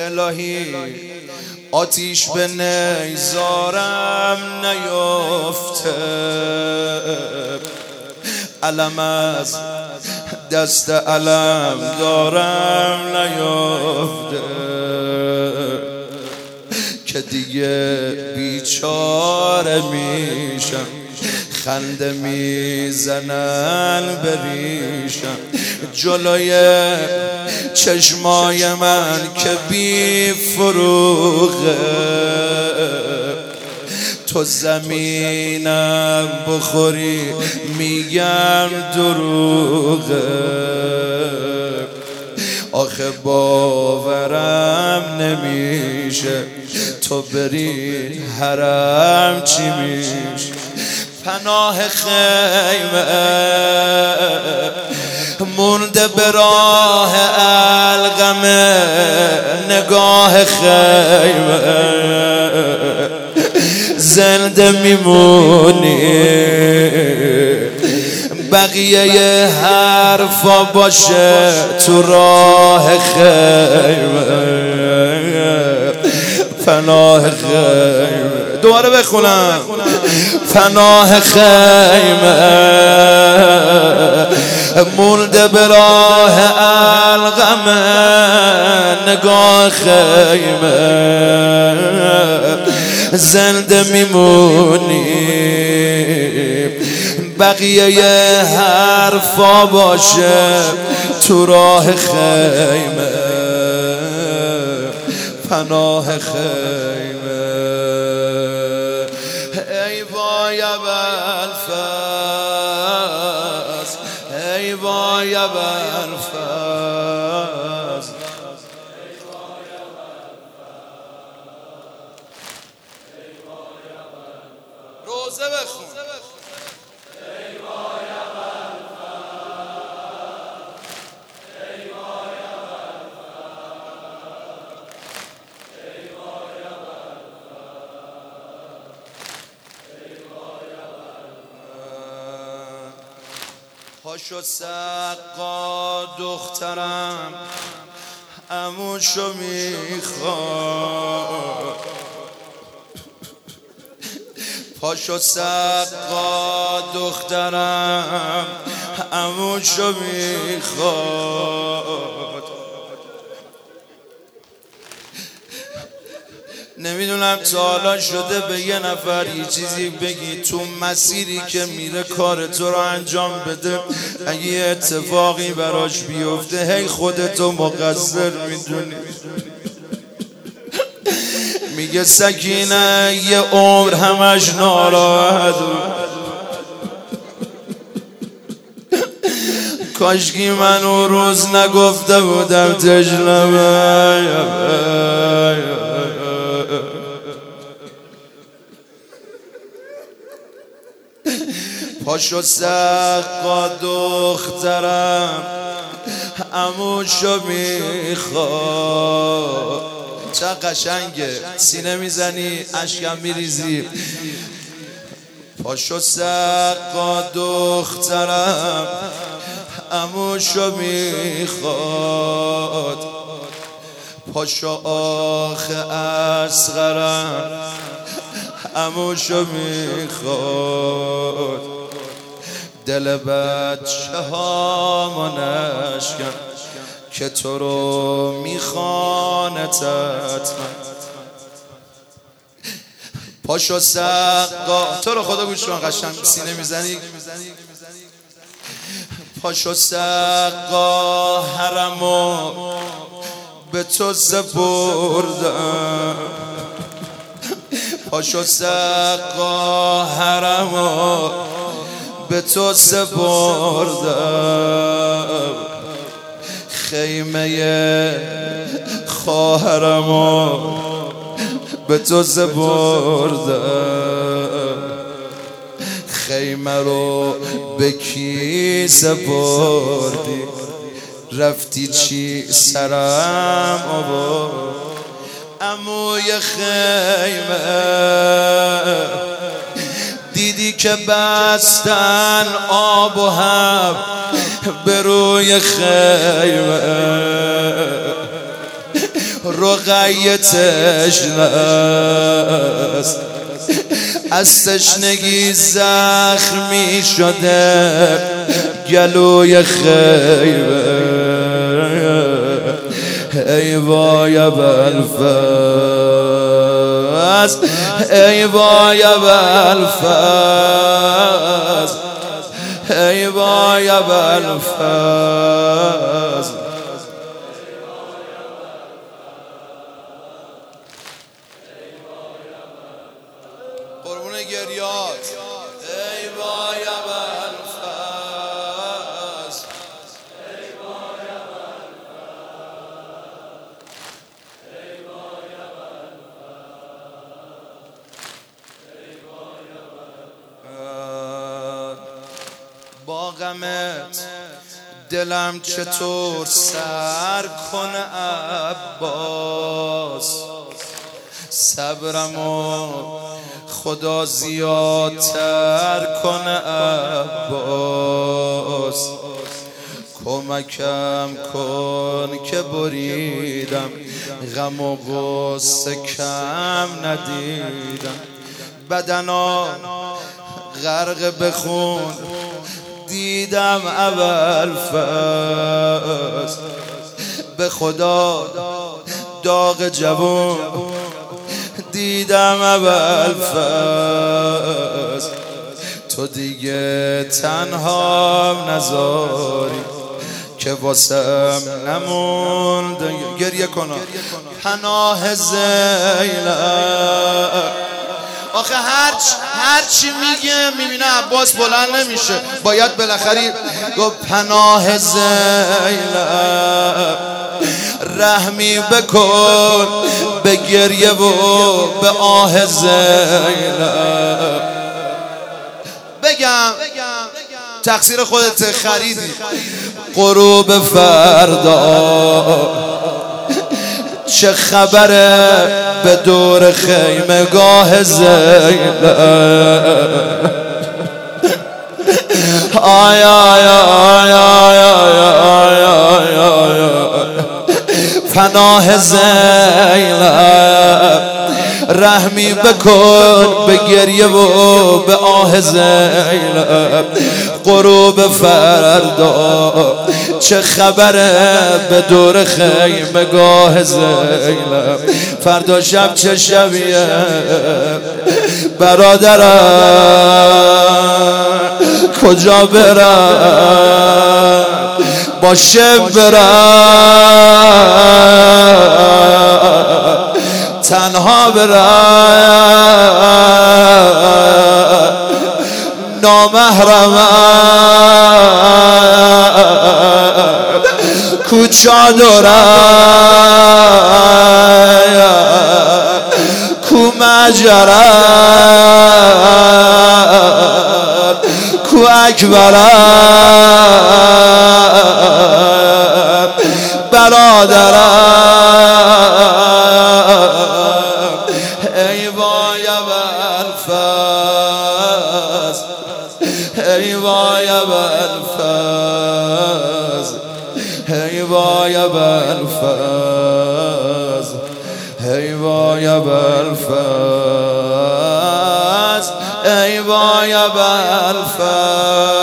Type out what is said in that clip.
الهی. آتیش به نیزارم نیفته. علم از دست علم دارم نیفته. که دیگه بیچاره میشم. خنده می‌زنن بریشم جلوی چشمای من که بی فروغه تو زمینم بخوری میگم دروغه. آخه باورم نمیشه. تو بری حرم چی میشه؟ پناه خیمه مونده به راه القمه نگاه خیمه. زنده میمونی. بقیه حرفا باشه تو راه خیمه. پناه خیمه. دوباره بخونم. پناه خیمه مونده به راه الغمه نگاه خیمه. زنده میمونی. بقیه حرفا باشه تو راه خیمه. پناه خیمه. وای پاشو سقا دخترم اموشو می‌خواد. پاشو سقا دخترم اموشو می‌خواد. نمی‌دونم تا حالا شده به یه نفر یه چیزی بگی تو مسیری که میره کار تو رو انجام بده. اگه یه اتفاقی براش بیفته هی خودتو مقصر می‌دونی. میگه سکینه یه عمر همش ناراحت. کاشکی من اون روز نگفته بودم تجنبه پاشو سقا دخترم اموشو می‌خواد. چه قشنگه سینه می‌زنی اشکم میریزی. پاشو سقا دخترم اموشو می‌خواد. پاشو آخ اصغرم اموشو می‌خواد. دل بچه ها منشکن که تو رو میخوانتت پاشو سقا. تو رو خدا گوش کن قشنگ سینه می‌زنی؟ پاشو سقا حرمو به تو زبردم. پاشو سقا حرمو به تو سپردم. خیمه خواهرمو به تو سپردم. خیمه رو به کی سپردی؟ رفتی چی سرم آورد؟ اموی خیمه که بستن آب و هم به روی خیمه. رقیه تشنست از تشنگی زخمی شده گلوی خیبه ای وای بلفز ای وای بلفز ای وای بلفز با غمت دلم چطور سر کنه عباس؟ صبرمو خدا زیادتر کنه عباس. کمکم کن که بریدم. غم و غصه کم ندیدم. بدنا غرق بخون. دیدم اول فصل. به خدا داغ جوان. دیدم اول فصل. تو دیگه تنها نذاری که واسم نموند گریه کنم پناه زیلم آخه هر هر چی میگه می‌بینه عباس بلند نمیشه. باید بالاخره گفت پناه زیلم رحمی بکن به گریه و به آه زیلم بگم تقصیر خودت خریدی. غروب فردا. چه خبره به دور خیمه گاه زینب آی آی آی آی آی آی آی پناه زینب رحمی بکن به گریه و به آه زینب غروب فردا چه خبره به دور خیمه گاه زیلم فردا شب چه شبیه برادرم؟ کجا برم؟ با شب برم؟ تنها برم؟ نامحرم کوچا دارم کو مجرم کو اکبرم برادرم ای وای بلفز ای وای بلفز ای وای بلفز